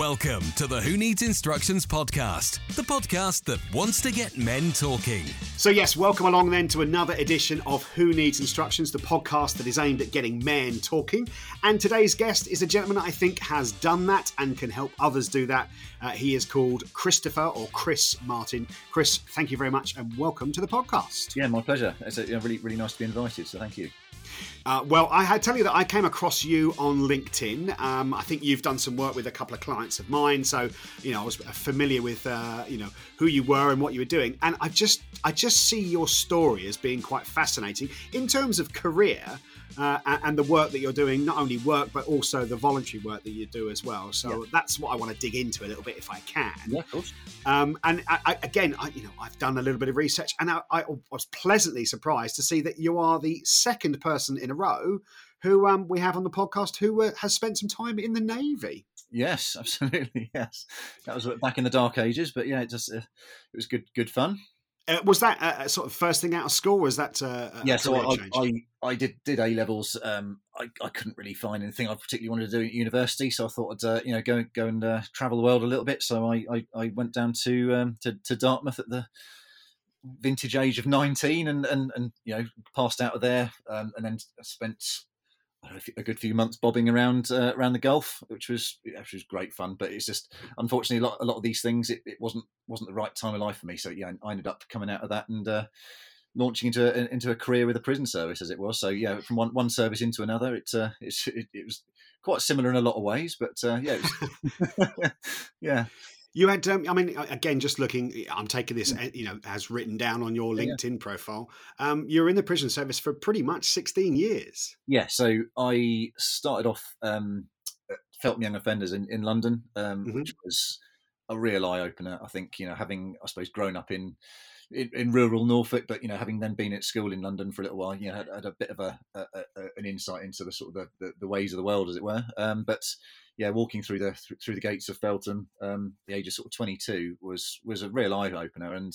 Welcome to the Who Needs Instructions podcast, the podcast that wants to get men talking. So, yes, welcome along then to another edition of Who Needs Instructions, the podcast that is aimed at getting men talking. And today's guest is a gentleman I think has done that and can help others do that. Uh, he is called Christopher or Chris Martin. Chris, thank you very much and welcome to the podcast. Yeah, my pleasure. It's a, really, really nice to be invited, so thank you. Uh, well, I had tell you that I came across you on LinkedIn. Um, I think you've done some work with a couple of clients of mine, so you know I was familiar with uh, you know who you were and what you were doing. And I just I just see your story as being quite fascinating in terms of career uh, and the work that you're doing, not only work, but also the voluntary work that you do as well. So yeah. that's what I want to dig into a little bit if I can. Yeah, of course. Um, and I, I, again, I, you know, I've done a little bit of research and I, I, was pleasantly surprised to see that you are the second person in a row who um, we have on the podcast who uh, has spent some time in the Navy. Yes, absolutely. Yes, that was back in the dark ages, but yeah, it just uh, it was good, good fun. Uh, was that uh, sort of first thing out of school? Was that uh, yeah? So I, I, I did did A levels. Um, I, I couldn't really find anything I particularly wanted to do at university, so I thought I'd uh, you know go go and uh, travel the world a little bit. So I I, I went down to, um, to to Dartmouth at the vintage age of nineteen, and and and you know passed out of there, um, and then spent a good few months bobbing around uh, around the Gulf, which was which was great fun. But it's just unfortunately a lot, a lot of these things it, it, wasn't wasn't the right time of life for me. So yeah, I ended up coming out of that and uh, launching into a, into a career with the prison service as it was. So yeah, from one, one service into another, it, uh, it, it was quite similar in a lot of ways. But uh, yeah, yeah. You had, um, I mean, again, just looking, I'm taking this, mm. you know, as written down on your LinkedIn yeah. profile. Um, you're in the prison service for pretty much 16 years. Yeah. So I started off um, Feltham Young Offenders in, in London, um, mm-hmm. which was a real eye opener. I think, you know, having, I suppose, grown up in, in, in, rural Norfolk, but you know, having then been at school in London for a little while, you know, had, had a bit of a, a, a, an insight into the sort of the, the, the, ways of the world, as it were. Um, but yeah, walking through the through the gates of Feltham, um, the age of sort of 22 was was a real eye opener. And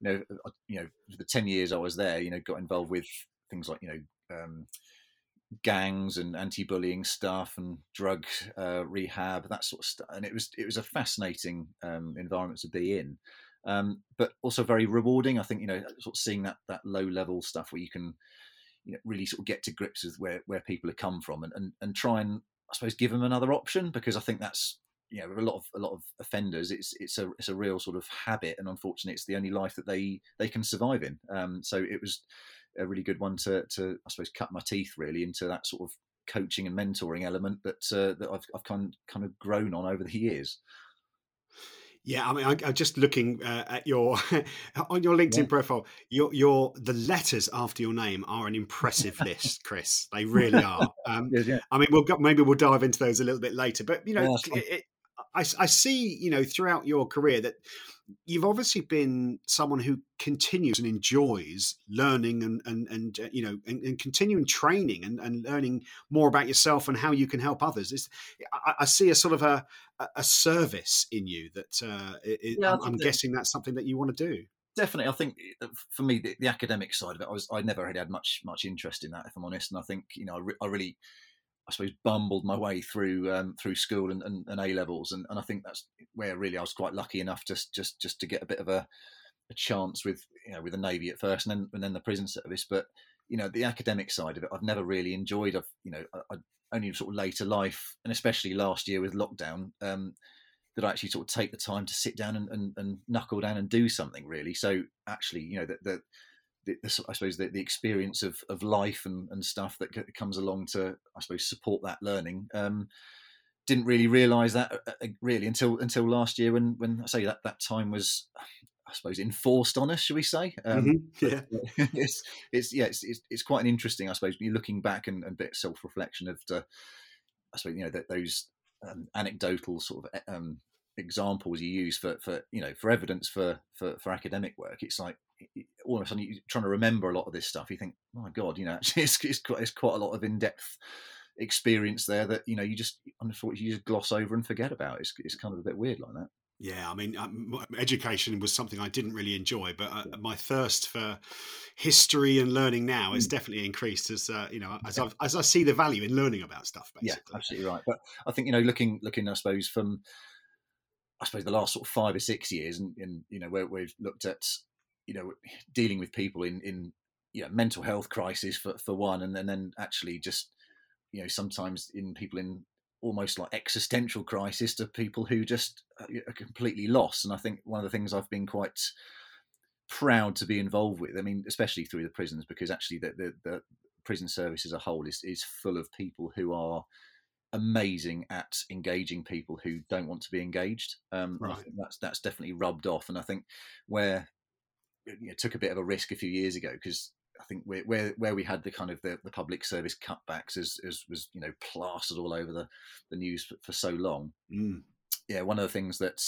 you know, uh, you know, the 10 years I was there, you know, got involved with things like you know. Um, gangs and anti-bullying stuff and drug uh, rehab that sort of stuff and it was it was a fascinating um, environment to be in um, but also very rewarding i think you know sort of seeing that that low level stuff where you can you know really sort of get to grips with where where people have come from and and, and try and I suppose give them another option because I think that's you know a lot of a lot of offenders it's it's a it's a real sort of habit and unfortunately it's the only life that they they can survive in um, so it was a really good one to to I suppose cut my teeth really into that sort of coaching and mentoring element that uh, that I've I've kind kind of grown on over the years. Yeah, I mean, I, am just looking uh, at your on your LinkedIn yeah. profile. Your your the letters after your name are an impressive list, Chris. They really are. Um, yeah, yeah. I mean, we'll go, maybe we'll dive into those a little bit later. But you know, it, it, I, I see you know throughout your career that you've obviously been someone who continues and enjoys learning and and and uh, you know and, and, continuing training and, and learning more about yourself and how you can help others. It's, I, I, see a sort of a a service in you that uh, it, yeah, I'm, I'm guessing that's something that you want to do. Definitely, I think uh, for me the, the, academic side of it, I was I never really had much much interest in that, if I'm honest. And I think you know I, re- I really I suppose bumbled my way through um, through school and, and, and A levels, and, and I think that's where really I was quite lucky enough just just just to get a bit of a, a chance with you know with the navy at first, and then and then the prison service. But you know the academic side of it, I've never really enjoyed. I've you know I, I only sort of later life, and especially last year with lockdown, um, that I actually sort of take the time to sit down and, and, and knuckle down and do something really. So actually, you know that the, the, the, I suppose the, the experience of, of life and, and stuff that comes along to I suppose support that learning. Um, didn't really realise that uh, uh, really until until last year when when I say that that time was I suppose enforced on us, shall we say? Um, mm-hmm. Yeah, it's it's yeah it's, it's, it's quite an interesting I suppose you're looking back and, and a bit self reflection of I suppose you know that those um, anecdotal sort of um, examples you use for for you know for evidence for for, for academic work. It's like all of a sudden you're trying to remember a lot of this stuff. You think, my God, you know, actually it's, it's, quite, it's quite a lot of in depth experience there that you know you just unfortunately you just gloss over and forget about. It's, it's kind of a bit weird like that. Yeah, I mean, um, education was something I didn't really enjoy, but uh, my thirst for history and learning now has mm. definitely increased as uh, you know as I as I see the value in learning about stuff. Basically. Yeah, absolutely right. But I think you know, looking looking, I suppose from I suppose the last sort of five or six years, and, and you know where we've looked at you know dealing with people in in you know, mental health crisis for for one, and then, and then actually just you know sometimes in people in almost like existential crisis to people who just uh, are completely lost. And I think one of the things I've been quite proud to be involved with. I mean, especially through the prisons, because actually the the, the prison service as a whole is is full of people who are amazing at engaging people who don't want to be engaged. Um, right. I think that's that's definitely rubbed off, and I think where you know, took a bit of a risk a few years ago because I think where, where where we had the kind of the, the public service cutbacks as, as was you know plastered all over the the news for, for so long. Mm. Yeah, one of the things that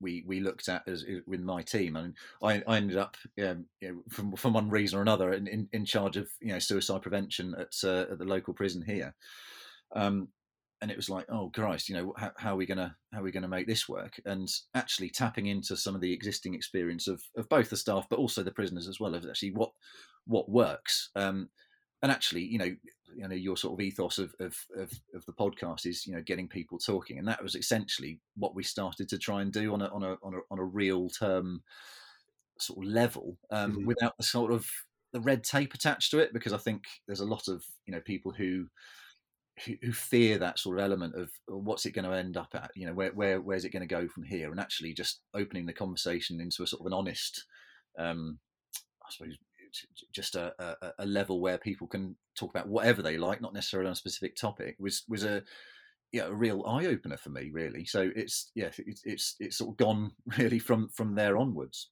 we we looked at as with my team, and I, I ended up um, you know, from from one reason or another in, in, in charge of you know suicide prevention at uh, at the local prison here. Um, and it was like, oh Christ, you know, how, how, are we gonna how are we gonna make this work? And actually tapping into some of the existing experience of of both the staff, but also the prisoners as well, of actually what what works. Um, and actually, you know, you know, your sort of ethos of, of, of of the podcast is, you know, getting people talking, and that was essentially what we started to try and do on a on a on a, on a real term sort of level, um, mm-hmm. without the sort of the red tape attached to it, because I think there's a lot of you know people who who, fear that sort of element of what's it going to end up at? You know where, where where's it going to go from here? And actually just opening the conversation into a sort of an honest um i suppose just a, a, a level where people can talk about whatever they like not necessarily on a specific topic was was a yeah a real eye opener for me really. So it's yeah it's it's, it's sort of gone really from from there onwards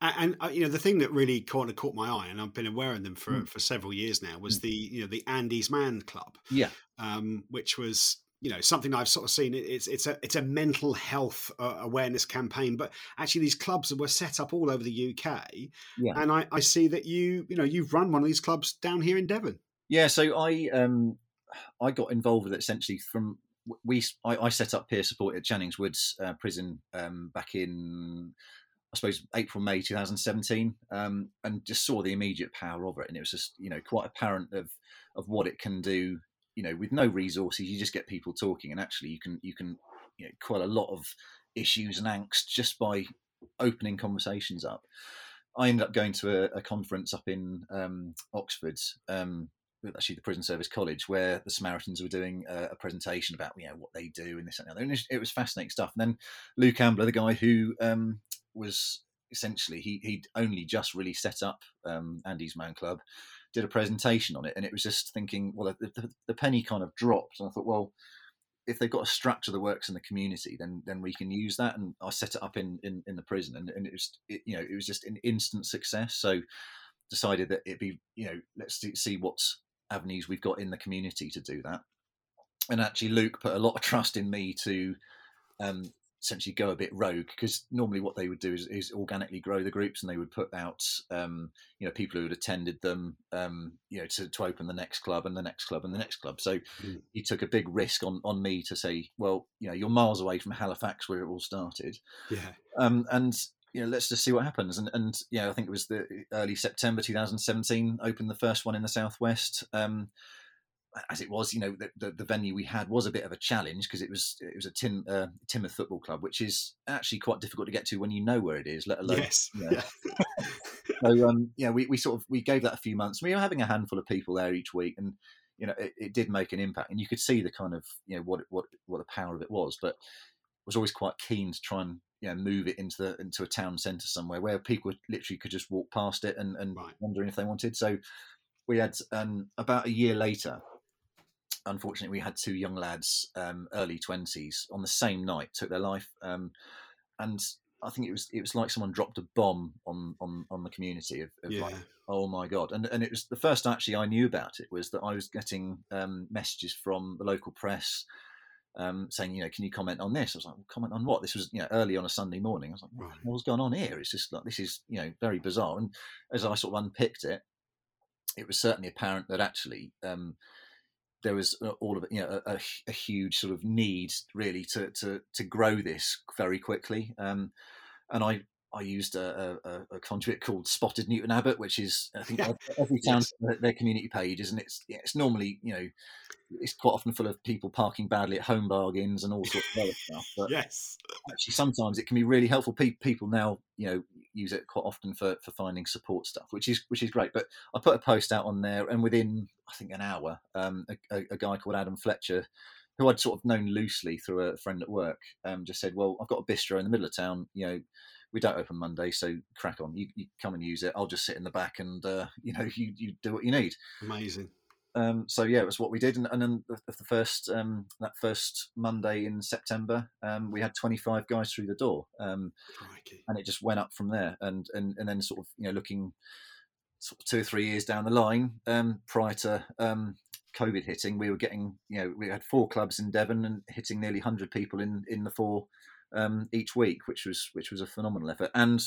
and, and uh, you know the thing that really kind of caught my eye, and I've been aware of them for mm. for several years now, was mm. the you know the Andy's Man Club, yeah, um, which was you know something I've sort of seen. It's it's a it's a mental health uh, awareness campaign, but actually these clubs were set up all over the UK, yeah. and I, I see that you you know you've run one of these clubs down here in Devon. Yeah, so I um I got involved with it essentially from we I, I set up peer support at Channings Woods uh, prison um, back in I suppose April May 2017, um, and just saw the immediate power of it, and it was just you know quite apparent of of what it can do. You know, with no resources, you just get people talking, and actually you can you can you know quite a lot of issues and angst just by opening conversations up. I ended up going to a, a conference up in um, Oxford, um, actually the Prison Service College, where the Samaritans were doing a, a, presentation about you know what they do and this and that. And it was fascinating stuff. And then Luke Ambler, the guy who um, was essentially he he'd only just really set up um, Andy's Man Club, did a presentation on it, and it was just thinking, well, the, the, the, penny kind of dropped, and I thought, well, if they've got a structure that works in the community, then then we can use that, and I set it up in in, in the prison, and, and it was it, you know it was just an instant success. So decided that it'd be you know let's see what avenues we've got in the community to do that, and actually Luke put a lot of trust in me to um, essentially go a bit rogue because normally what they would do is, is, organically grow the groups and they would put out um, you know people who had attended them um, you know to, to open the next club and the next club and the next club so mm. he took a big risk on on me to say well you know you're miles away from Halifax where it all started yeah um, and you know, let's just see what happens. And and yeah, I think it was the early September 2017 opened the first one in the southwest. Um, as it was, you know, the, the, the, venue we had was a bit of a challenge because it was it was a Tim uh, Teignmouth Football Club, which is actually quite difficult to get to when you know where it is, let alone. Yes. You know. yeah. so um, yeah, we, we sort of we gave that a few months. We were having a handful of people there each week, and you know, it, it did make an impact, and you could see the kind of you know what what what the power of it was, but was always quite keen to try and you know move it into the into a town centre somewhere where people literally could just walk past it and, and right. wondering if they wanted. So we had um, about a year later unfortunately, we had two young lads, um, early twenties, on the same night took their life, um, and I think it was it was like someone dropped a bomb on on, on the community of, of yeah. like, oh my god, and and it was the first actually I knew about it was that I was getting um, messages from the local press. Um, saying, you know, can you comment on this? I was like, well, comment on what? This was, you know, early on a Sunday morning. I was like, what, what's going on here? It's just like this is, you know, very bizarre. And as I sort of unpicked it, it was certainly apparent that actually um, there was uh, all of it, you know, a, a, huge sort of need really to to to grow this very quickly. Um, and I I used a, a, a, conduit called Spotted Newton Abbot, which is I think every town yes. their community page, isn't? It's, yeah, it's normally you know it's quite often full of people parking badly at home bargains and all sorts of other stuff. But yes, actually, sometimes it can be really helpful. People now, you know, use it quite often for, for finding support stuff, which is which is great. But I put a post out on there, and within I think an hour, um, a, a, guy called Adam Fletcher, who I'd sort of known loosely through a friend at work, um, just said, "Well, I've got a bistro in the middle of town. You know, we don't open Monday, so crack on. You, you come and use it. I'll just sit in the back, and uh, you know, you you do what you need." Amazing. Um, so yeah, it was what we did, and, and then the, the first um, that first Monday in September, um, we had 25 guys through the door, um, and it just went up from there. And, and and then sort of you know looking sort of two or three years down the line, um, prior to um, COVID hitting, we were getting you know we had four clubs in Devon and hitting nearly 100 people in in the four each week, which was which was a phenomenal effort, and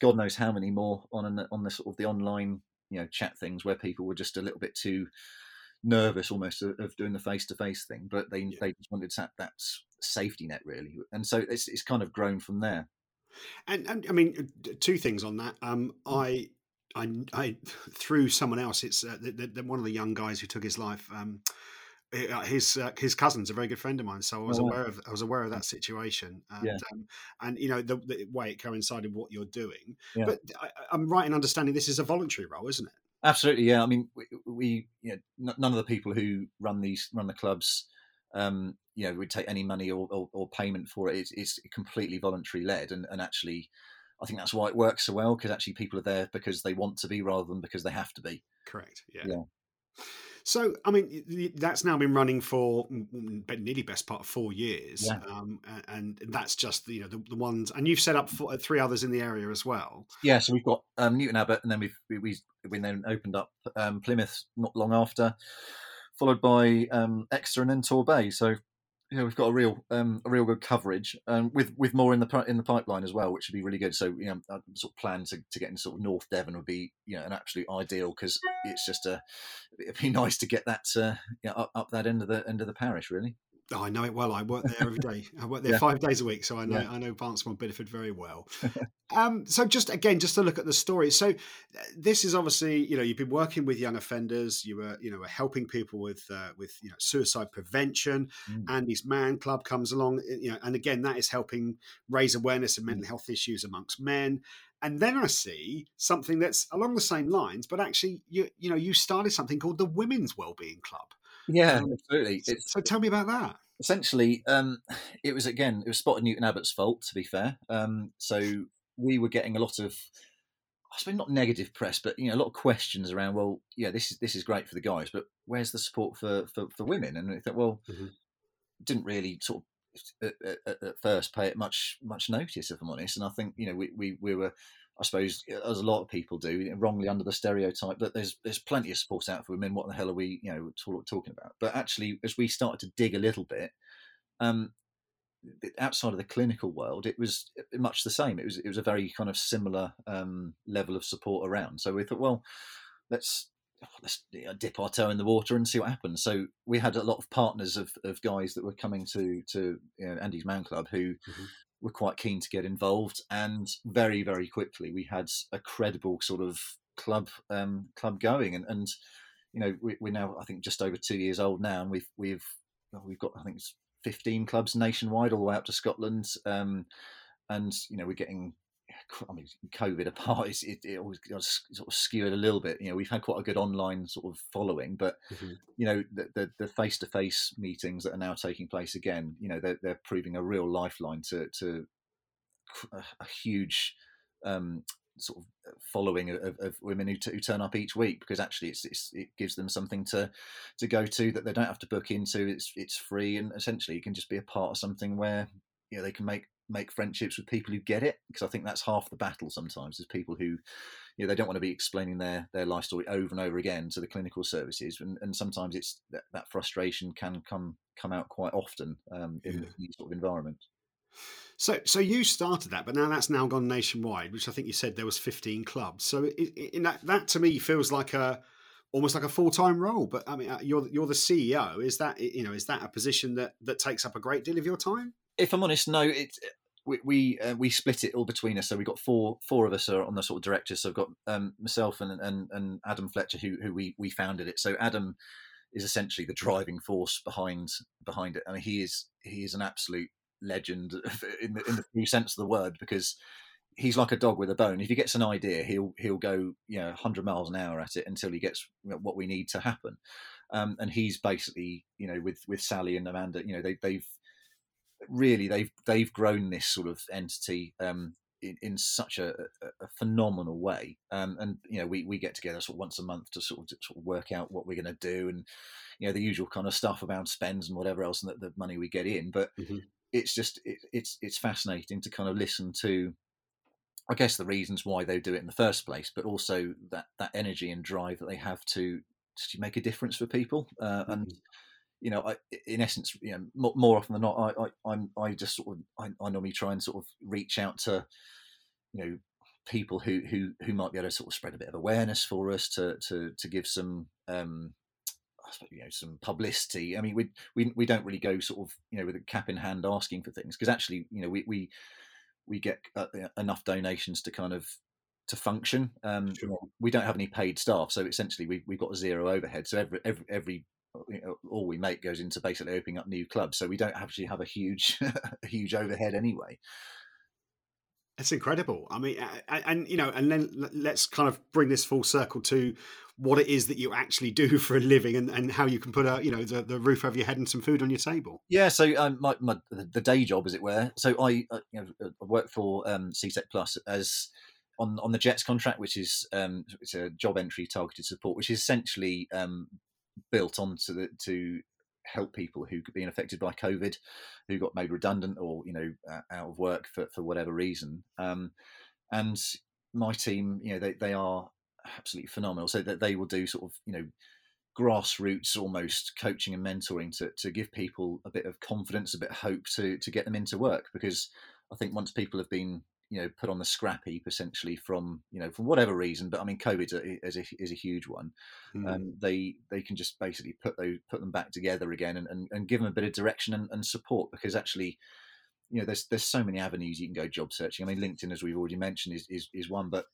God knows how many more on an, on the sort of the online you know chat things where people were just a little bit too nervous almost of, of doing the face to face thing, but they yeah. they just wanted that that safety net really, and so it's it's kind of grown from there. And, and I mean, two things on that. Um, mm. I I, I through someone else. It's uh, the, the, one of the young guys who took his life. Um, uh, his uh, his cousin's a very good friend of mine, so I was oh, aware of I was aware of that situation, and yeah. um, and you know the, the, way it coincided with what you're doing. Yeah. But I, am right in understanding this is a voluntary role, isn't it? Absolutely, yeah. I mean, we, we you know, none of the people who run these run the clubs, um, you know, would take any money or, or, or payment for it. It's, it's, completely voluntary led, and, and actually, I think that's why it works so well because actually people are there because they want to be rather than because they have to be. Correct. Yeah. yeah. So, I mean, that's now been running for nearly best part of four years, yeah. um, and that's just you know the, the, ones. And you've set up four, three others in the area as well. Yeah, so we've got um, Newton Abbot, and then we've we, we then opened up um, Plymouth not long after, followed by um, Exeter and then Torbay. So you know, we've got a real um, a real good coverage, um, with with more in the in the pipeline as well, which would be really good. So you know, I sort of plan to, to get into sort of North Devon would be you know an absolute ideal because it's just a it'd be nice to get that uh, you know, up up that end of the end of the parish really. Oh, I know it well. I work there every day. I work there yeah. five days a week, so I know yeah. I know Barnstaple Bideford very well. um, so just again, just to look at the story. So uh, this is obviously you know you've been working with young offenders. You were you know were helping people with uh, with you know suicide prevention. Mm. Andy's Man Club comes along, uh, you know, and again that is helping raise awareness of mental mm. health issues amongst men. And then I see something that's along the same lines, but actually you you know you started something called the Women's Wellbeing Club. Yeah, um, absolutely. So, so, tell me about that. Essentially, um, it was again, it was Spotted Newton Abbot's fault. To be fair, um, so we were getting a lot of, I suppose not negative press, but you know, a lot of questions around. Well, yeah, this is this is great for the guys, but where's the support for for, for women? And I thought, well, mm-hmm. didn't really sort of at, at, at, first pay it much much notice, if I'm honest. And I think you know we we, we were I suppose, as a lot of people do, wrongly under the stereotype that there's there's plenty of support out for women. What the hell are we, you know, talk, talking about? But actually, as we started to dig a little bit, um, outside of the clinical world, it was much the same. It was it was a very kind of similar um, level of support around. So we thought, well, let's let's dip our toe in the water and see what happens. So we had a lot of partners of, of guys that were coming to to you know, Andy's Man Club who mm-hmm were quite keen to get involved, and very very quickly we had a credible sort of club um, club going, and and you know we, we're now I think just over two years old now, and we've we've we've got I think it's 15 clubs nationwide all the way up to Scotland, um, and you know we're getting I mean, COVID apart, it, it always sort of skewed a little bit. You know, we've had quite a good online sort of following, but mm-hmm. you know, the the face to face meetings that are now taking place again, you know, they're, they're proving a real lifeline to to a, a huge um, sort of following of, of women who, t- who, turn up each week because actually it's, it's, it gives them something to to go to that they don't have to book into. It's it's free and essentially you can just be a part of something where you know they can make make friendships with people who get it because I think that's half the battle sometimes is people who you know they don't want to be explaining their their life story over and over again to the clinical services and, and sometimes it's that, that frustration can come come out quite often um, in yeah. these sort of environment so so you started that but now that's now gone nationwide which I think you said there was 15 clubs. So in that that to me feels like a almost like a full-time role but I mean uh, you're you're the CEO is that you know is that a position that that takes up a great deal of your time if I'm honest, no. It we we, uh, we split it all between us. So we got four four of us are on the sort of directors. So I've got um, myself and, and and Adam Fletcher who who we we founded it. So Adam is essentially the driving force behind behind it. I mean, he is he is an absolute legend in the in the true sense of the word because he's like a dog with a bone. If he gets an idea, he'll he'll go you know 100 miles an hour at it until he gets what we need to happen. Um, and he's basically you know with with Sally and Amanda, you know they they've really they've they've grown this sort of entity um, in, in, such a, a, phenomenal way. Um, and you know we we get together sort of once a month to sort of, to sort of work out what we're going to do and you know the usual kind of stuff about spends and whatever else and the, the money we get in. But mm-hmm. it's just it, it's it's fascinating to kind of listen to I guess the reasons why they do it in the first place, but also that that energy and drive that they have to to make a difference for people. Uh, and mm-hmm. You know, I, in essence, you know, more, more often than not, I, I am I just sort of I, I, normally try and sort of reach out to you know people who who who might be able to sort of spread a bit of awareness for us to to to give some um, you know some publicity. I mean, we we we don't really go sort of you know with a cap in hand asking for things because actually you know we we we get uh, enough donations to kind of to function. Um, sure. We don't have any paid staff, so essentially we, we've got zero overhead. So every every, every you know, all we make goes into basically opening up new clubs. So we don't actually have a huge a huge overhead anyway. It's incredible. I mean, and, and, you know, and then let's kind of bring this full circle to what it is that you actually do for a living, and, and how you can put a you know the, the roof over your head and some food on your table. Yeah. So um, my, my the day job, as it were. So I uh, you know uh, I work for um, Seetec Pluss as on on the Jets contract, which is um, it's a job entry targeted support, which is essentially um, built onto the to help people who could be affected by COVID, who got made redundant or you know uh, out of work for, for whatever reason. Um, and my team, you know, they, they are absolutely phenomenal. So that they will do sort of you know grassroots almost coaching and mentoring to, to give people a bit of confidence, a bit of hope to to get them into work because I think once people have been you know put on the scrap heap essentially from you know from whatever reason but i mean covid is a, is a huge one. Mm. um, they they can just basically put those put them back together again and, and, and give them a bit of direction and, and, support because actually you know there's there's so many avenues you can go job searching. I mean linkedin as we've already mentioned is is, is one but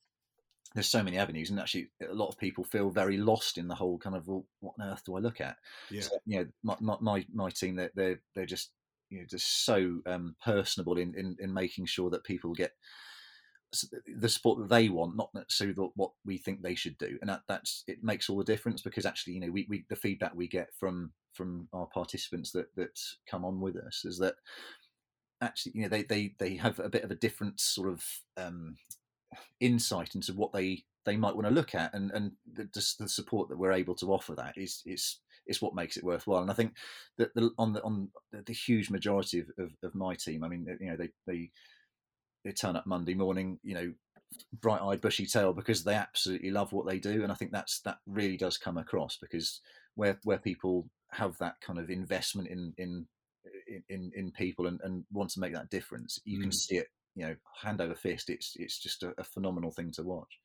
there's so many avenues and actually a lot of people feel very lost in the whole kind of well, what on earth do i look at? Yeah. So, you know my, my my team they're they're, they're just you know just so um, personable in, in in making sure that people get the support that they want, not necessarily what we think they should do, and that that's it makes all the difference because actually, you know, we, we the feedback we get from from our participants that that come on with us is that actually, you know, they they they have a bit of a different sort of um, insight into what they they might want to look at, and and the, just the support that we're able to offer that is is is what makes it worthwhile. And I think that the, on the on the, the huge majority of, of, of, my team, I mean, you know, they they they turn up Monday morning, you know, bright eyed, bushy tail because they absolutely love what they do. And I think that's that really does come across because where where people have that kind of investment in in in, in people and, and want to make that difference, you mm. can see it, you know, hand over fist. It's it's just a, a phenomenal thing to watch.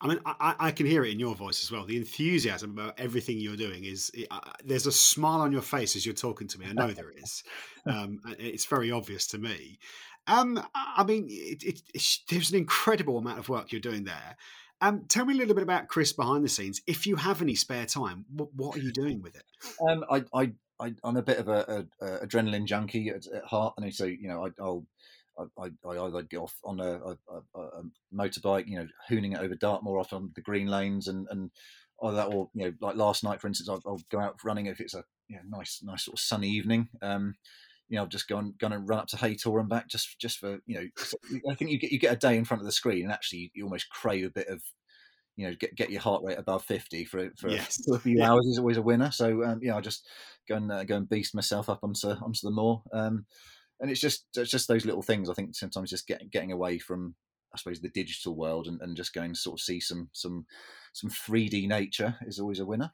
I mean, I, I, can hear it in your voice as well. The enthusiasm about everything you're doing is uh, there's a smile on your face as you're talking to me. I know there is. Um, it's very obvious to me. Um, I mean, it, it, it, there's an incredible amount of work you're doing there. Um, tell me a little bit about Chris behind the scenes. If you have any spare time, what, what are you doing with it? Um, I, I, I, am a bit of a, a, a adrenaline junkie at, at, heart, and so you know, I, will I, I, either get off on a, a, a, motorbike, you know, hooning it over Dartmoor off on the green lanes, and and either that, or you know, like last night, for instance, I'll, I'll go out running if it's a you know, nice, nice sort of sunny evening. Um, you know, just go and go and run up to Haytor and back just just for you know. I think you get you get a day in front of the screen, and actually you almost crave a bit of you know get get your heart rate above 50 for for, yes. a few yeah. hours is always a winner so um, yeah i just go and uh, go and beast myself up onto onto the moor um, and it's just it's just those little things i think sometimes just getting getting away from I suppose the digital world and, and just going to sort of see some some some 3D nature is always a winner.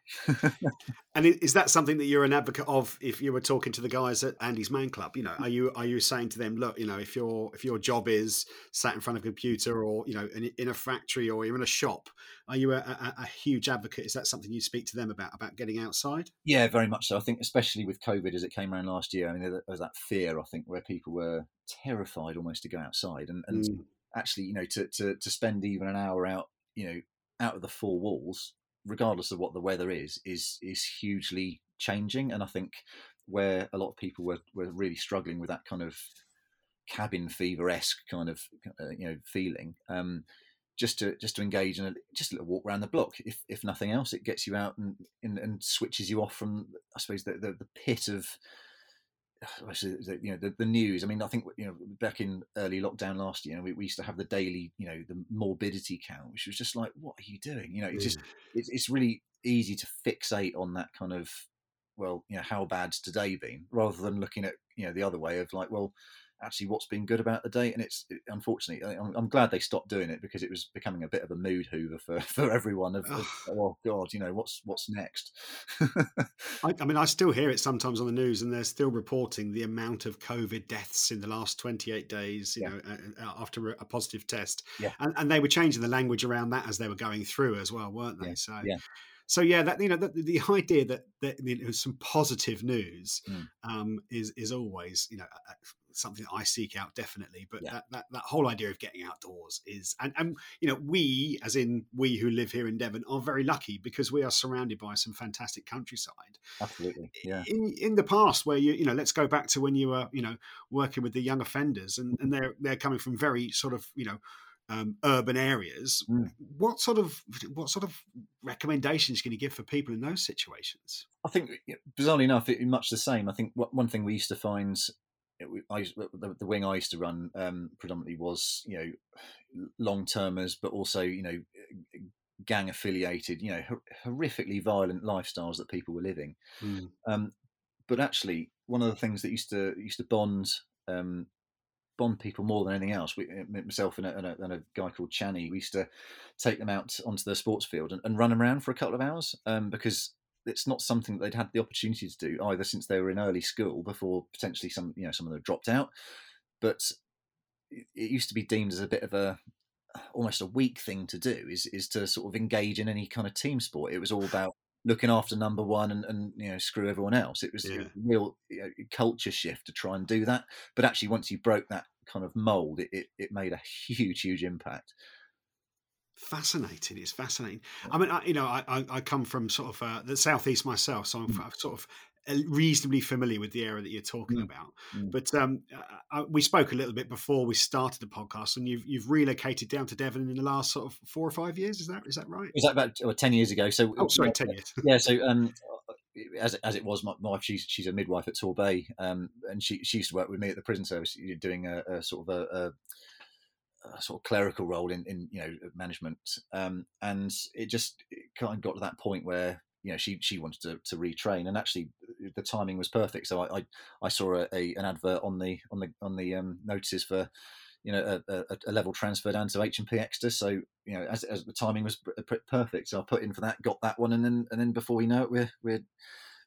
and is that something that you're an advocate of? If you were talking to the guys at Andy's Man Club, you know, are you are you saying to them, look, you know, if your if your job is sat in front of a computer or you know in, in a factory or you're in a shop, are you a, a, a, huge advocate? Is that something you speak to them about about getting outside? Yeah, very much so. I think especially with COVID as it came around last year, I mean, there was that fear I think where people were terrified almost to go outside and and. Mm actually, you know, to, to, to spend even an hour out, you know, out of the four walls, regardless of what the weather is, is is hugely changing, and I think where a lot of people were were really struggling with that kind of cabin fever esque kind of uh, you know feeling. Um, just to just to engage in a, just a little walk around the block. If if nothing else, it gets you out and and, and switches you off from I suppose the, the, the pit of you know the, the news. I mean, I think you know back in early lockdown last year, we, we used to have the daily you know the morbidity count, which was just like, what are you doing? You know, it's just mm. it's, it's really easy to fixate on that kind of well, you know, how bad's today been, rather than looking at you know the other way of like, well, actually what's been good about the date. And it's it, unfortunately, I'm, I'm, glad they stopped doing it because it was becoming a bit of a mood hoover for, for everyone. Of, of oh God, you know what's what's next. I, I, mean, I still hear it sometimes on the news, and they're still reporting the amount of COVID deaths in the last 28 days. You yeah. know, after a positive test. Yeah. And, and, they were changing the language around that as they were going through as well, weren't they? Yeah. So yeah so yeah, that you know the, the idea that that you know, some positive news mm. um, is is always you know something I seek out definitely. But yeah. that, that that whole idea of getting outdoors is and and you know we as in we who live here in Devon are very lucky because we are surrounded by some fantastic countryside. Absolutely, yeah. In in the past, where you you know let's go back to when you were you know working with the young offenders and and they're they're coming from very sort of you know um, urban areas. Mm. What sort of what sort of recommendations can you give for people in those situations? I think, bizarrely enough, it, much the same. I think one thing we used to find, I, the, the wing I used to run um, predominantly was you know long termers, but also you know gang affiliated, you know horrifically violent lifestyles that people were living. Mm. Um, but actually, one of the things that used to used to bond um, bond people more than anything else. We, uh, myself and a, and, a, and a, guy called Channy, we used to take them out onto the sports field and, and run them around for a couple of hours um, because it's not something that they'd had the opportunity to do either since they were in early school before potentially some you know some of them dropped out, but it used to be deemed as a bit of a almost a weak thing to do is is to sort of engage in any kind of team sport. It was all about looking after number one and, and you know screw everyone else. It was, yeah. a real you know, culture shift to try and do that. But actually, once you broke that kind of mold, it, it, it made a huge, huge impact. Fascinating. It's fascinating. I mean, I, you know, I, I come from sort of uh, the southeast myself, so I'm mm. sort of reasonably familiar with the area that you're talking mm. about. Mm. But um, uh, uh, we spoke a little bit before we started the podcast, and you've you've relocated down to Devon in the last sort of four or five years. Is that is that right? Is that about ten years ago? So oh, sorry, ten years. yeah. So um, as as it was, my wife she's she's a midwife at Torbay, um, and she she used to work with me at the prison service, doing a, a sort of a a sort of clerical role in, in you know management um, and it just it kind of got to that point where you know she she wanted to, to retrain and actually the timing was perfect. So i i, I saw a, a, an advert on the on the on the um, notices for you know a, a, a, level transfer down to HMP Exeter. So you know as, as the timing was perfect so I put in for that got that one and then and then before we know it we're we're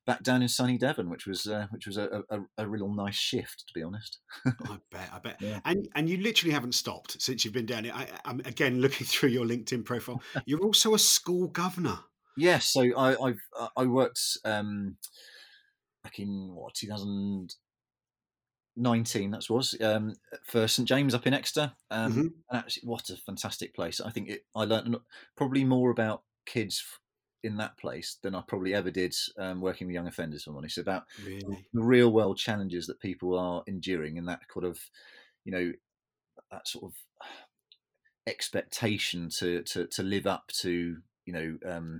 back down in sunny Devon which was uh, which was a, a, a real nice shift to be honest I bet I bet yeah. and and you literally haven't stopped since you've been down here I, I'm again looking through your LinkedIn profile you're also a school governor Yes, so I, I've uh, I worked um, back in what 2019 that was um, for St James up in Exeter, um, mm-hmm. and actually, what a fantastic place! I think it, I learned probably more about kids in that place than I probably ever did um, working with young offenders. If I'm honest, about really? the real world challenges that people are enduring, and that kind of you know that sort of expectation to to to live up to you know um,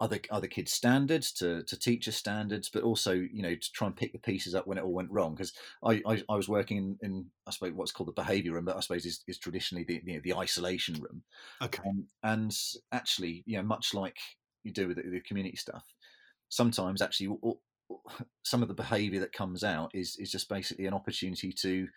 other other kids' standards to to teacher standards, but also you know to try and pick the pieces up when it all went wrong. Because I, I, I was working in, in I suppose what's called the behaviour room, but I suppose is, is traditionally the you know, the isolation room. Okay. Um, and actually, you know, much like you do with the, the community stuff, sometimes actually some of the behaviour that comes out is is just basically an opportunity to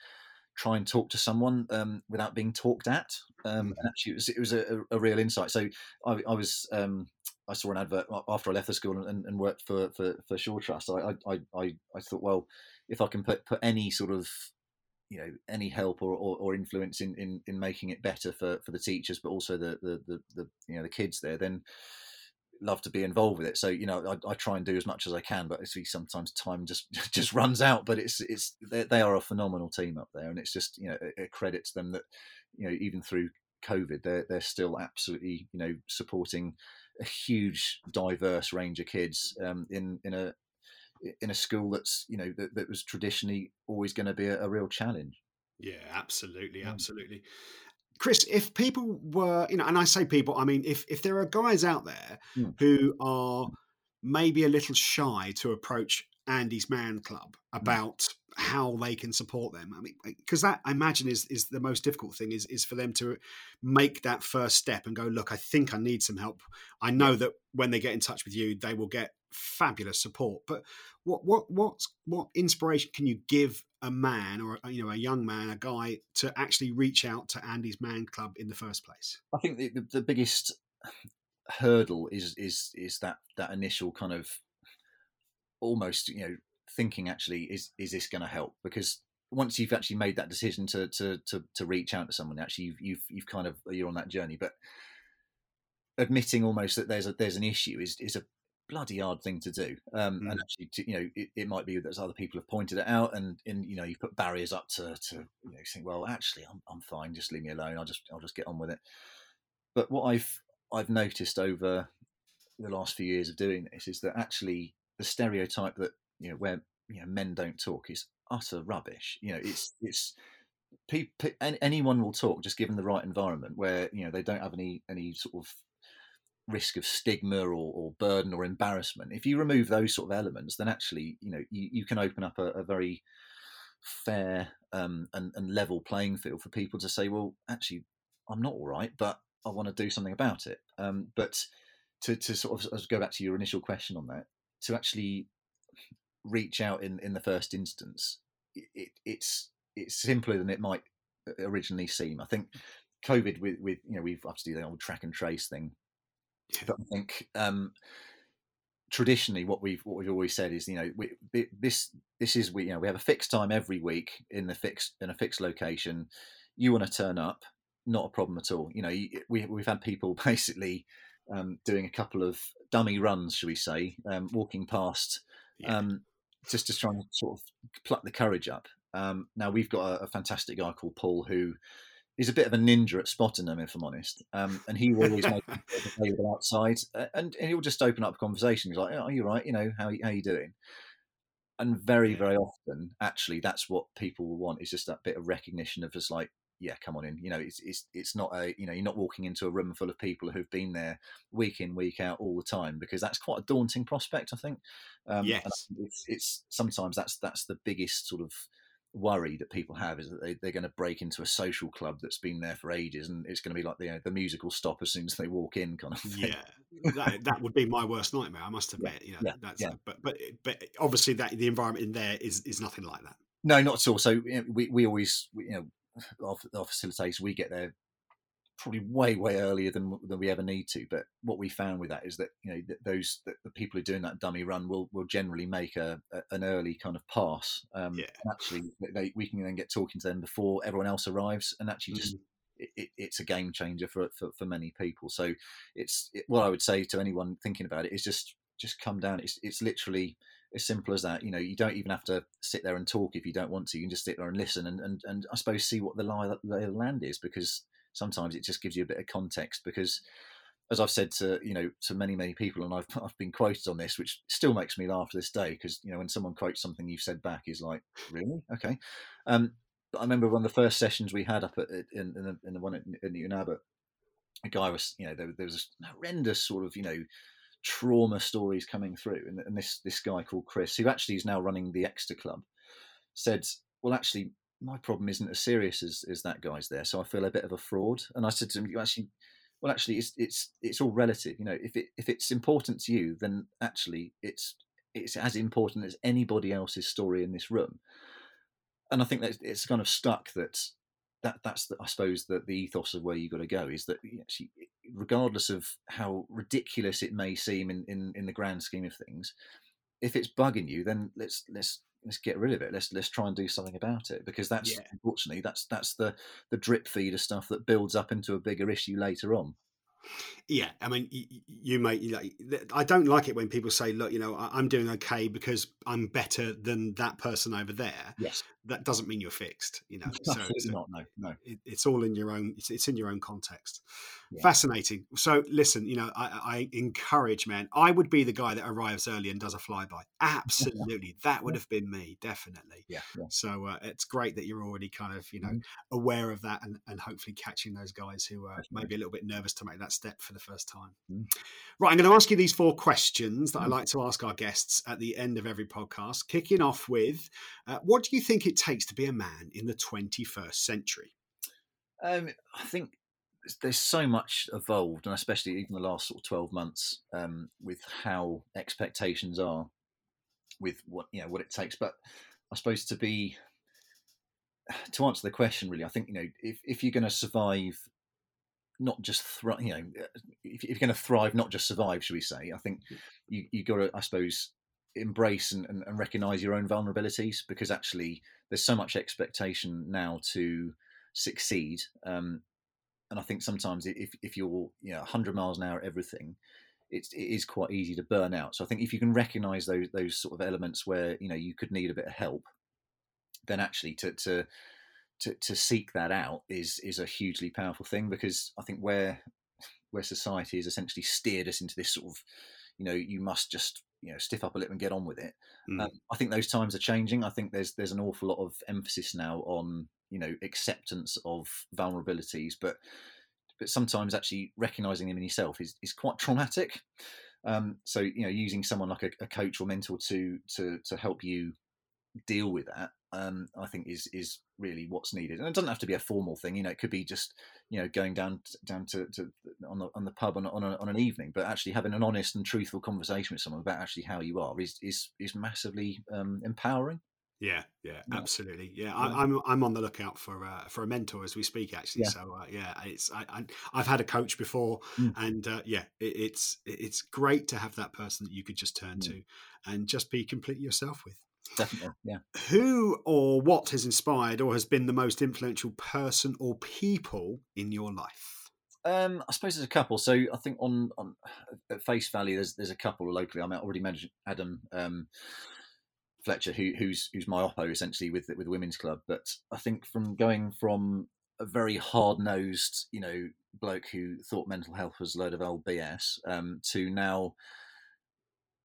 try and talk to someone um, without being talked at. Um, and actually, it was, it was a, a, real insight. So I, I was um, I saw an advert after I left the school and, and worked for, for, for Shaw Trust. I, I, I, I thought, well, if I can put, put any sort of you know any help or, or, or, influence in, in, in making it better for, for the teachers, but also the, the, the, the you know the kids there, then love to be involved with it. So you know, I, I, try and do as much as I can, but see sometimes time just just runs out. But it's it's they, are a phenomenal team up there, and it's just you know a, a credit to them that you know even through COVID, they're they're still absolutely you know supporting a huge diverse range of kids um, in in a in a school that's you know that, that was traditionally always going to be a, a, real challenge. Yeah, absolutely, absolutely. Chris, if people were, you know, and I say people, I mean, if if there are guys out there mm. who are maybe a little shy to approach Andy's Man Club about how they can support them. I mean, because that I imagine is is the most difficult thing is is for them to make that first step and go, look, I think I need some help. I know that when they get in touch with you, they will get fabulous support. But what what what what inspiration can you give a man or you know a young man, a guy to actually reach out to Andy's Man Club in the first place? I think the, the, the biggest hurdle is is is that that initial kind of almost you know thinking actually is is this going to help? Because once you've actually made that decision to to to, to reach out to someone actually you've, you've you've kind of you're on that journey. But admitting almost that there's a there's an issue is is a bloody hard thing to do. Um, mm. and actually to, you know it, it, might be that other people have pointed it out and and you know you put barriers up to to you know think well actually I'm, I'm fine just leave me alone I'll just I'll just get on with it. But what I've I've noticed over the last few years of doing this is that actually the stereotype that you know where you know men don't talk is utter rubbish. You know, it's it's people, anyone will talk just given the right environment where you know they don't have any any sort of risk of stigma or, or burden or embarrassment. If you remove those sort of elements, then actually you know you, you can open up a, a very fair um, and, and level playing field for people to say, well, actually, I'm not all right, but I want to do something about it. Um, but to, to sort of go back to your initial question on that, to actually reach out in, in the first instance, it, it's it's simpler than it might originally seem. I think COVID with with you know we've obviously the old track and trace thing, but I think um, traditionally what we've what we've always said is you know we, this this is we you know we have a fixed time every week in the fixed in a fixed location. You want to turn up, not a problem at all. You know we we've had people basically um, doing a couple of dummy runs, shall we say, um, walking past. Yeah. Um, just to try and sort of pluck the courage up. Um, now we've got a, a, fantastic guy called Paul who is a bit of a ninja at spotting them, if I'm honest. Um, and he will always make available outside, and, and, he'll just open up a conversation. He's like, "Oh, you're right. You know how how you doing?" And very very often, actually, that's what people will want is just that bit of recognition of just like, yeah, come on in. You know, it's it's it's not a you know you're not walking into a room full of people who've been there week in week out all the time because that's quite a daunting prospect. I think. Um, yes. It's, it's sometimes that's that's the biggest sort of worry that people have is that they, they're going to break into a social club that's been there for ages and it's going to be like the, you know, the musical stop as soon as they walk in kind of thing. yeah that, that would be my worst nightmare i must admit yeah. you know yeah. that's yeah. but but but obviously that the environment in there is is nothing like that no not at all so you know, we, we always you know our, our facilitators, we get there probably way way earlier than than we ever need to. But what we found with that is that you know those the, the people who are doing that dummy run will will generally make a, a an early kind of pass. Um, yeah. actually, they, we can then get talking to them before everyone else arrives, and actually just. Mm-hmm. It, it's a game changer for, for, for many people. So it's it, what I would say to anyone thinking about it is just just come down. It's it's literally as simple as that. You know, you don't even have to sit there and talk if you don't want to. You can just sit there and listen and, and, and I suppose see what the lie of the land is because sometimes it just gives you a bit of context because as I've said to you know to many many people and I've I've been quoted on this which still makes me laugh to this day because you know when someone quotes something you've said back is like really okay um, but I remember one of the first sessions we had up at in, in, the, in the one at, at Newton Abbot a guy was you know there, there was a horrendous sort of you know trauma stories coming through. And, and, this this guy called Chris, who actually is now running the Exeter Club, said, "Well, actually, my problem isn't as serious as, as that guy's there, so I feel a bit of a fraud." And I said to him, "You actually." Well, actually, it's it's it's all relative. You know, if it if it's important to you, then actually it's it's as important as anybody else's story in this room. And I think that it's kind of stuck that that that's the, I suppose that the ethos of where you got to go is that actually, regardless of how ridiculous it may seem in, in, in the grand scheme of things, if it's bugging you, then let's let's let's get rid of it. Let's let's try and do something about it because that's yeah. unfortunately that's that's the the drip feed of stuff that builds up into a bigger issue later on. Yeah, I mean, you, you may. Like, I don't like it when people say, "Look, you know, I'm doing okay because I'm better than that person over there." Yes. That doesn't mean you're fixed. You know, so, so not. No, no. It, it's all in your own. It's, it's in your own context. Yeah. Fascinating. So listen, you know, I, I, encourage men. I would be the guy that arrives early and does a flyby. Absolutely, that would have been me, definitely. Yeah. yeah. So uh, it's great that you're already kind of you know mm-hmm. aware of that and, and hopefully catching those guys who are maybe a little bit nervous to make that step for the first time. Mm-hmm. Right, I'm going to ask you these four questions that mm-hmm. I like to ask our guests at the end of every podcast. Kicking off with, uh, what do you think it takes to be a man in the 21st century? Um, I think there's so much evolved, and especially even the last sort of twelve months, um, with how expectations are, with what you know what it takes. But I suppose to be to answer the question, really, I think you know if if you're going to survive, not just thrive, you know, if, if you're going to thrive, not just survive, should we say? I think you you got to, I suppose, embrace and, and, and recognize your own vulnerabilities because actually there's so much expectation now to succeed um, and I think sometimes if if you're you know 100 miles an hour everything, it's it is quite easy to burn out. So I think if you can recognise those those sort of elements where you know you could need a bit of help, then actually to to to, to seek that out is is a hugely powerful thing because I think where where society has essentially steered us into this sort of you know you must just you know stiff up a lip and get on with it. Mm. Um, I think those times are changing. I think there's there's an awful lot of emphasis now on you know acceptance of vulnerabilities, but but sometimes actually recognizing them in yourself is is quite traumatic. Um, so you know using someone like a, a, coach or mentor to to to help you deal with that um, I think is is really what's needed, and it doesn't have to be a formal thing. You know, it could be just you know going down down to, to on the on the pub on on, a, on an evening, but actually having an honest and truthful conversation with someone about actually how you are is is is massively um, empowering. Yeah, yeah, absolutely. Yeah, I, am I'm, I'm on the lookout for uh, for a mentor as we speak. Actually, yeah. so uh, yeah, it's I, I have had a coach before, mm. and uh, yeah, it, it's it's great to have that person that you could just turn mm. to, and just be completely yourself with. Definitely, yeah. Who or what has inspired or has been the most influential person or people in your life? Um, I suppose there's a couple. So I think on, on at face value, there's there's a couple locally. I mean, I already mentioned Adam um, Fletcher, who, who's who's my oppo essentially with with the women's club. But I think from going from a very hard nosed, you know, bloke who thought mental health was a load of old BS, um, to now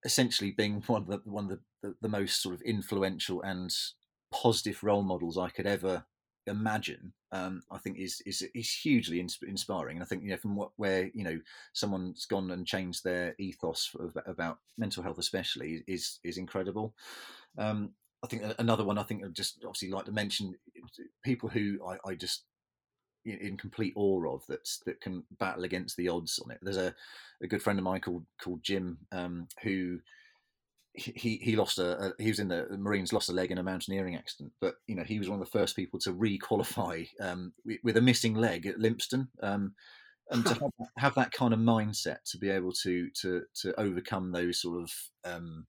essentially being one of the one of the, the, the, most sort of influential and positive role models I could ever imagine. Um, I think is is is hugely inspiring, and I think you know from what where you know someone's gone and changed their ethos about mental health, especially, is is incredible. Um, I think another one I think I'd just obviously like to mention people who I, I just in complete awe of that that can battle against the odds on it. There's a, a good friend of mine called called Jim um, who he he lost a, a, he was in the Marines lost a leg in a mountaineering accident, but you know he was one of the first people to re-qualify um, with a missing leg at Lympstone. Um, and to have, have, that kind of mindset to be able to to to overcome those sort of um,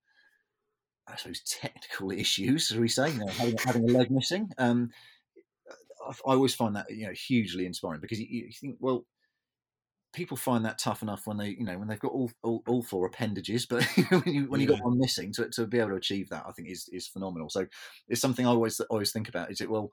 I suppose technical issues, as we say, you know, having, having a leg missing. Um, I always find that you know hugely inspiring because you, you, think, well, people find that tough enough when they you know when they've got all all, all four appendages, but when you when you got one missing, to to be able to achieve that, I think is is phenomenal. So it's something I always always think about. Is it well,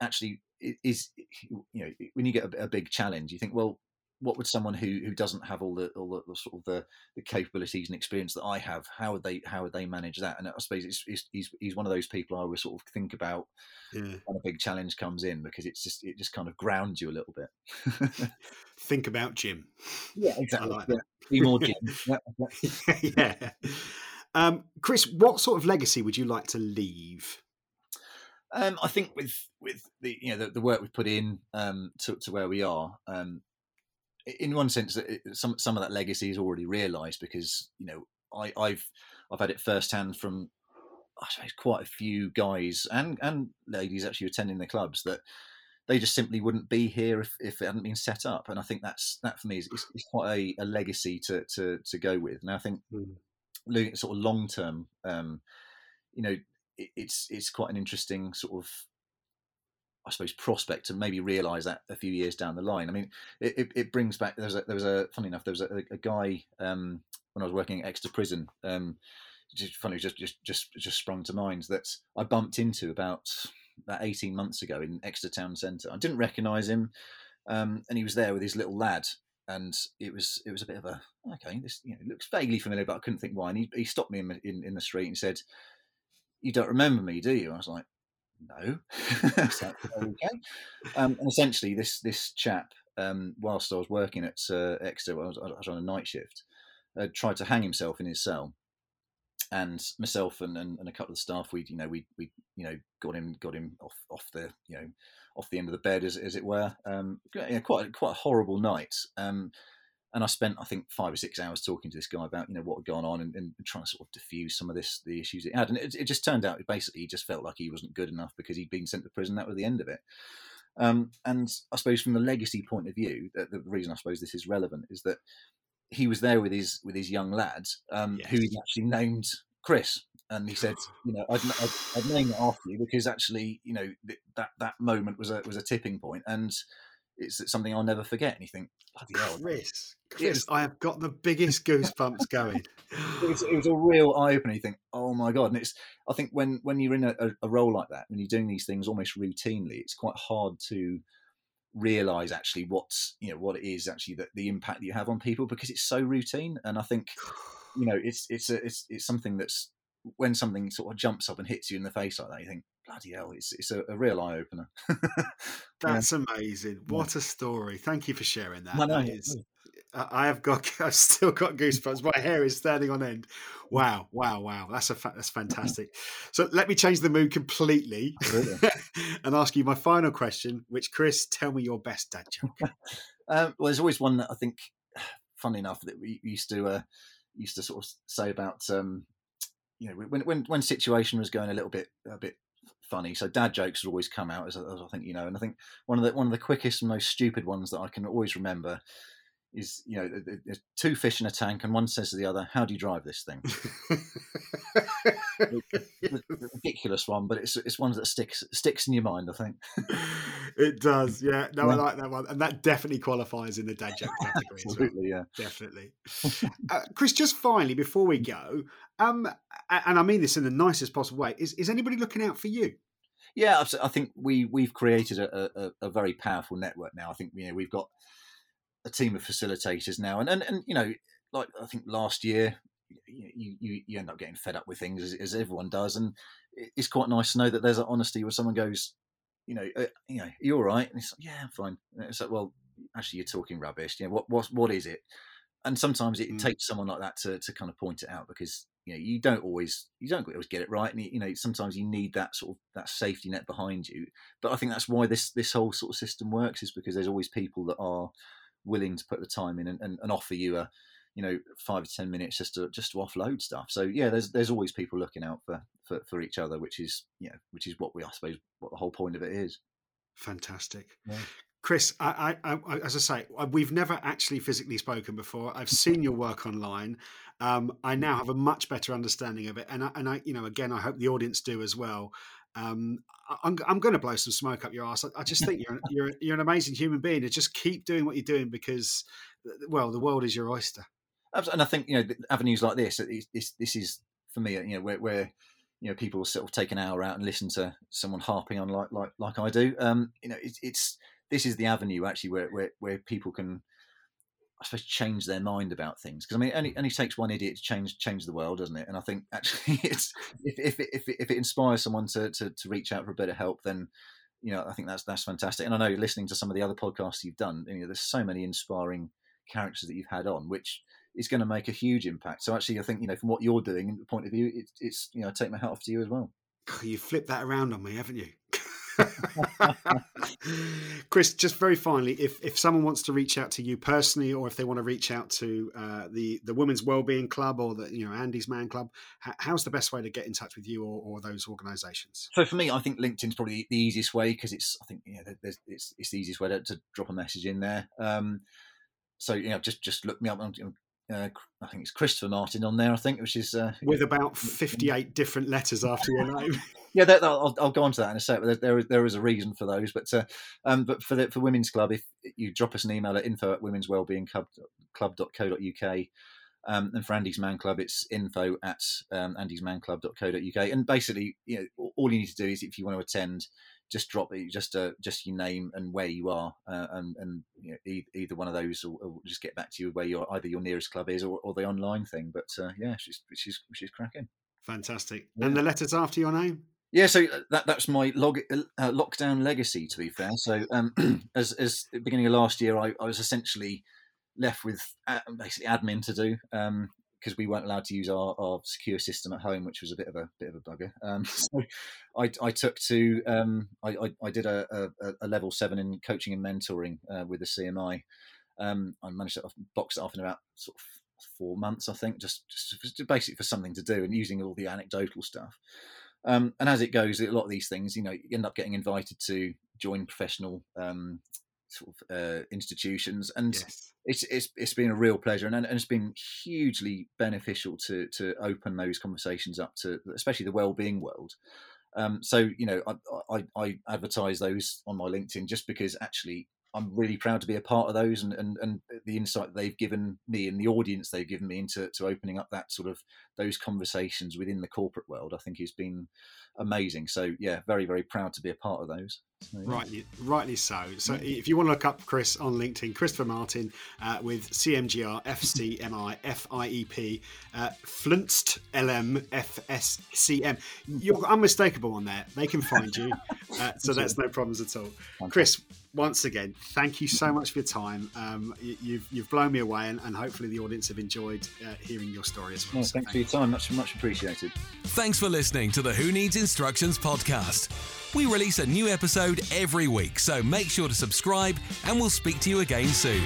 actually, is you know when you get a, a big challenge, you think, well, what would someone who who doesn't have all the all the, the, sort of the, the capabilities and experience that I have how would they how would they manage that? And I suppose it's, it's he's he's one of those people I always sort of think about yeah. when a big challenge comes in because it's just it just kind of grounds you a little bit. Think about Jim. Yeah exactly. like yeah. be more Jim. Yeah, yeah. Um, Chris what sort of legacy would you like to leave? Um, I think with with the you know the, the work we've put in um, to, to where we are, um, in one sense, some some of that legacy is already realised because you know I, have I've had it firsthand from I suppose quite a few guys and and ladies actually attending the clubs that they just simply wouldn't be here if, if it hadn't been set up. And I think that's that for me is, is, is quite a, a, legacy to, to to go with. Now I think mm. looking at sort of long term, um, you know, it, it's it's quite an interesting sort of I suppose prospect to maybe realise that a few years down the line. I mean, it, it, brings back. There was a, there was a funny enough. There was a, a guy um, when I was working at Exeter Prison um, just funny, just just just just sprung to mind that I bumped into about about eighteen months ago in Exeter Town Centre. I didn't recognise him, um, and he was there with his little lad, and it was it was a bit of a okay. This you know looks vaguely familiar, but I couldn't think why. And he, he stopped me in, in, in the street and said, "You don't remember me, do you?" I was like, "No." okay. Um, and essentially, this this chap, um, whilst I was working at uh, Exeter, I was, I was on a night shift, uh, tried to hang himself in his cell and myself and, and, and, a couple of staff, we you know we we you know got him got him off off the you know off the end of the bed as, as it were. Um, quite quite a horrible night. Um, and I spent I think five or six hours talking to this guy about you know what had gone on and, and trying to sort of diffuse some of this the issues he had. And it, it just turned out basically he just felt like he wasn't good enough because he'd been sent to prison. That was the end of it. Um, and I suppose from the legacy point of view, the, the reason I suppose this is relevant is that he was there with his with his young lad, um, yes. who he actually named Chris, and he said, you know, I'd, I'd, I'd name it after you because actually, you know, that that moment was a was a tipping point, and it's something I'll never forget. And you think, bloody hell, Chris, Chris, I have got the biggest goosebumps going. it, was, it was a real eye opener. You think, oh my god! And it's, I think when when you're in a, a role like that, when you're doing these things almost routinely, it's quite hard to realize actually what's you know what it is actually that the impact that you have on people because it's so routine and i think you know it's it's a, it's it's something that's when something sort of jumps up and hits you in the face like that you think bloody hell it's it's a, a real eye opener that's yeah. amazing what a story thank you for sharing that, that is, I have got, I've still got goosebumps. My hair is standing on end. Wow, wow, wow! That's a fa- that's fantastic. So let me change the mood completely and ask you my final question. Which, Chris, tell me your best dad joke. um, well, there's always one that I think, funny enough, that we used to uh, used to sort of say about, um, you know, when when when situation was going a little bit a bit funny. So dad jokes would always come out, as, as I think you know. And I think one of the one of the quickest and most stupid ones that I can always remember is you know there's two fish in a tank and one says to the other how do you drive this thing? Ridiculous one but it's it's one that sticks sticks in your mind i think. It does yeah. No yeah. i like that one and that definitely qualifies in the dad joke category absolutely well. yeah. Definitely. Uh, chris just finally before we go um and i mean this in the nicest possible way is is anybody looking out for you? Yeah i think we we've created a, a, a very powerful network now. I think you know we've got a team of facilitators now, and and, and you know, like I think last year, you, you you end up getting fed up with things as, as everyone does, and it's quite nice to know that there's an honesty where someone goes, you know, uh, you know, you're all right, and it's like, yeah, I'm fine. And it's like, well, actually, you're talking rubbish. You know, what what what is it? And sometimes it mm. takes someone like that to to kind of point it out because you know you don't always you don't always get it right, and you know sometimes you need that sort of that safety net behind you. But I think that's why this this whole sort of system works is because there's always people that are willing to put the time in and, and, and offer you a you know five to ten minutes just to just to offload stuff so yeah there's there's always people looking out for, for for each other which is you know which is what we i suppose what the whole point of it is fantastic yeah. Chris, I, I, I, as I say, we've never actually physically spoken before. I've seen your work online. Um, I now have a much better understanding of it, and I, and I, you know, again, I hope the audience do as well. Um, I'm, I'm going to blow some smoke up your ass. I, I just think you're you're you're an amazing human being, and just keep doing what you're doing because, well, the world is your oyster. And I think you know avenues like this. This this is for me. You know where, where you know people sort of take an hour out and listen to someone harping on like like like I do. Um, you know, it, it's this is the avenue actually where where, where people can suppose change their mind about things because I mean, it only, hmm. only takes one idiot to change change the world, doesn't it? And I think actually, it's if if it, if it, if it inspires someone to, to to reach out for a bit of help, then you know I think that's that's fantastic. And I know you're listening to some of the other podcasts you've done, you know, there's so many inspiring characters that you've had on, which is going to make a huge impact. So actually, I think you know from what you're doing, the point of view, it, it's you know, I take my hat off to you as well. You flipped that around on me, haven't you? Chris, just very finally, if if someone wants to reach out to you personally, or if they want to reach out to uh, the the Women's Wellbeing Club or the you know Andy's Man Club, how's the best way to get in touch with you or, or those organisations? So for me, I think LinkedIn's probably the easiest way because it's I think know it's it's the easiest way to, to drop a message in there. Um, so you know just just look me up uh, I think it's Christopher Martin on there. I think, which is uh, with about fifty-eight different letters after your name. yeah, that, I'll, I'll, go on to that in a sec. But there, there is a reason for those. But uh, um, but for the for Women's Club, if you drop us an email at info at women's wellbeing club club.co.uk, Um, and for Andy's Man Club, it's info at um, andysmanclub.co.uk. And basically, you know, all you need to do is if you want to attend, just drop it, just uh, just your name and where you are, uh, and and you know, e- either one of those will, will, just get back to you where your either your nearest club is or, or the online thing. But uh, yeah, she's she's she's cracking. Fantastic. Yeah. And the letters after your name. Yeah, so uh, that that's my log, uh, lockdown legacy. To be fair, so um, as as the beginning of last year, I, I was essentially left with uh, basically admin to do because we weren't allowed to use our, our secure system at home, which was a bit of a bit of a bugger. Um, so I, I, took to um, I, I, I, did a, a, a, level seven in coaching and mentoring uh, with the CMI. Um, I managed to box it off in about sort of four months, I think, just, just basically for something to do and using all the anecdotal stuff. Um, and as it goes, a lot of these things, you know, you end up getting invited to join professional um, sort of uh, institutions, and yes. it's, it's it's been a real pleasure, and, and it's been hugely beneficial to to open those conversations up to, especially the well-being world. Um, so you know, I, I, I advertise those on my LinkedIn just because actually I'm really proud to be a part of those and, and, and the insight they've given me and the audience they've given me into to opening up that sort of those conversations within the corporate world, I think has been amazing. So yeah, very, very proud to be a part of those. So, yeah. Rightly, rightly so. So if you want to look up Chris on LinkedIn, Christopher Martin uh, with CMGR FCMI FIEP uh, Flunst LM FSCM. You're unmistakable on there. They can find you. Uh, so that's no problems at all. Chris, once again, thank you so much for your time. Um, you, you've you've blown me away, and, and hopefully the audience have enjoyed uh, hearing your story as well. well so thanks thank for your time, much much appreciated. Thanks for listening to the Who Needs Instructions podcast. We release a new episode every week, so make sure to subscribe, and we'll speak to you again soon.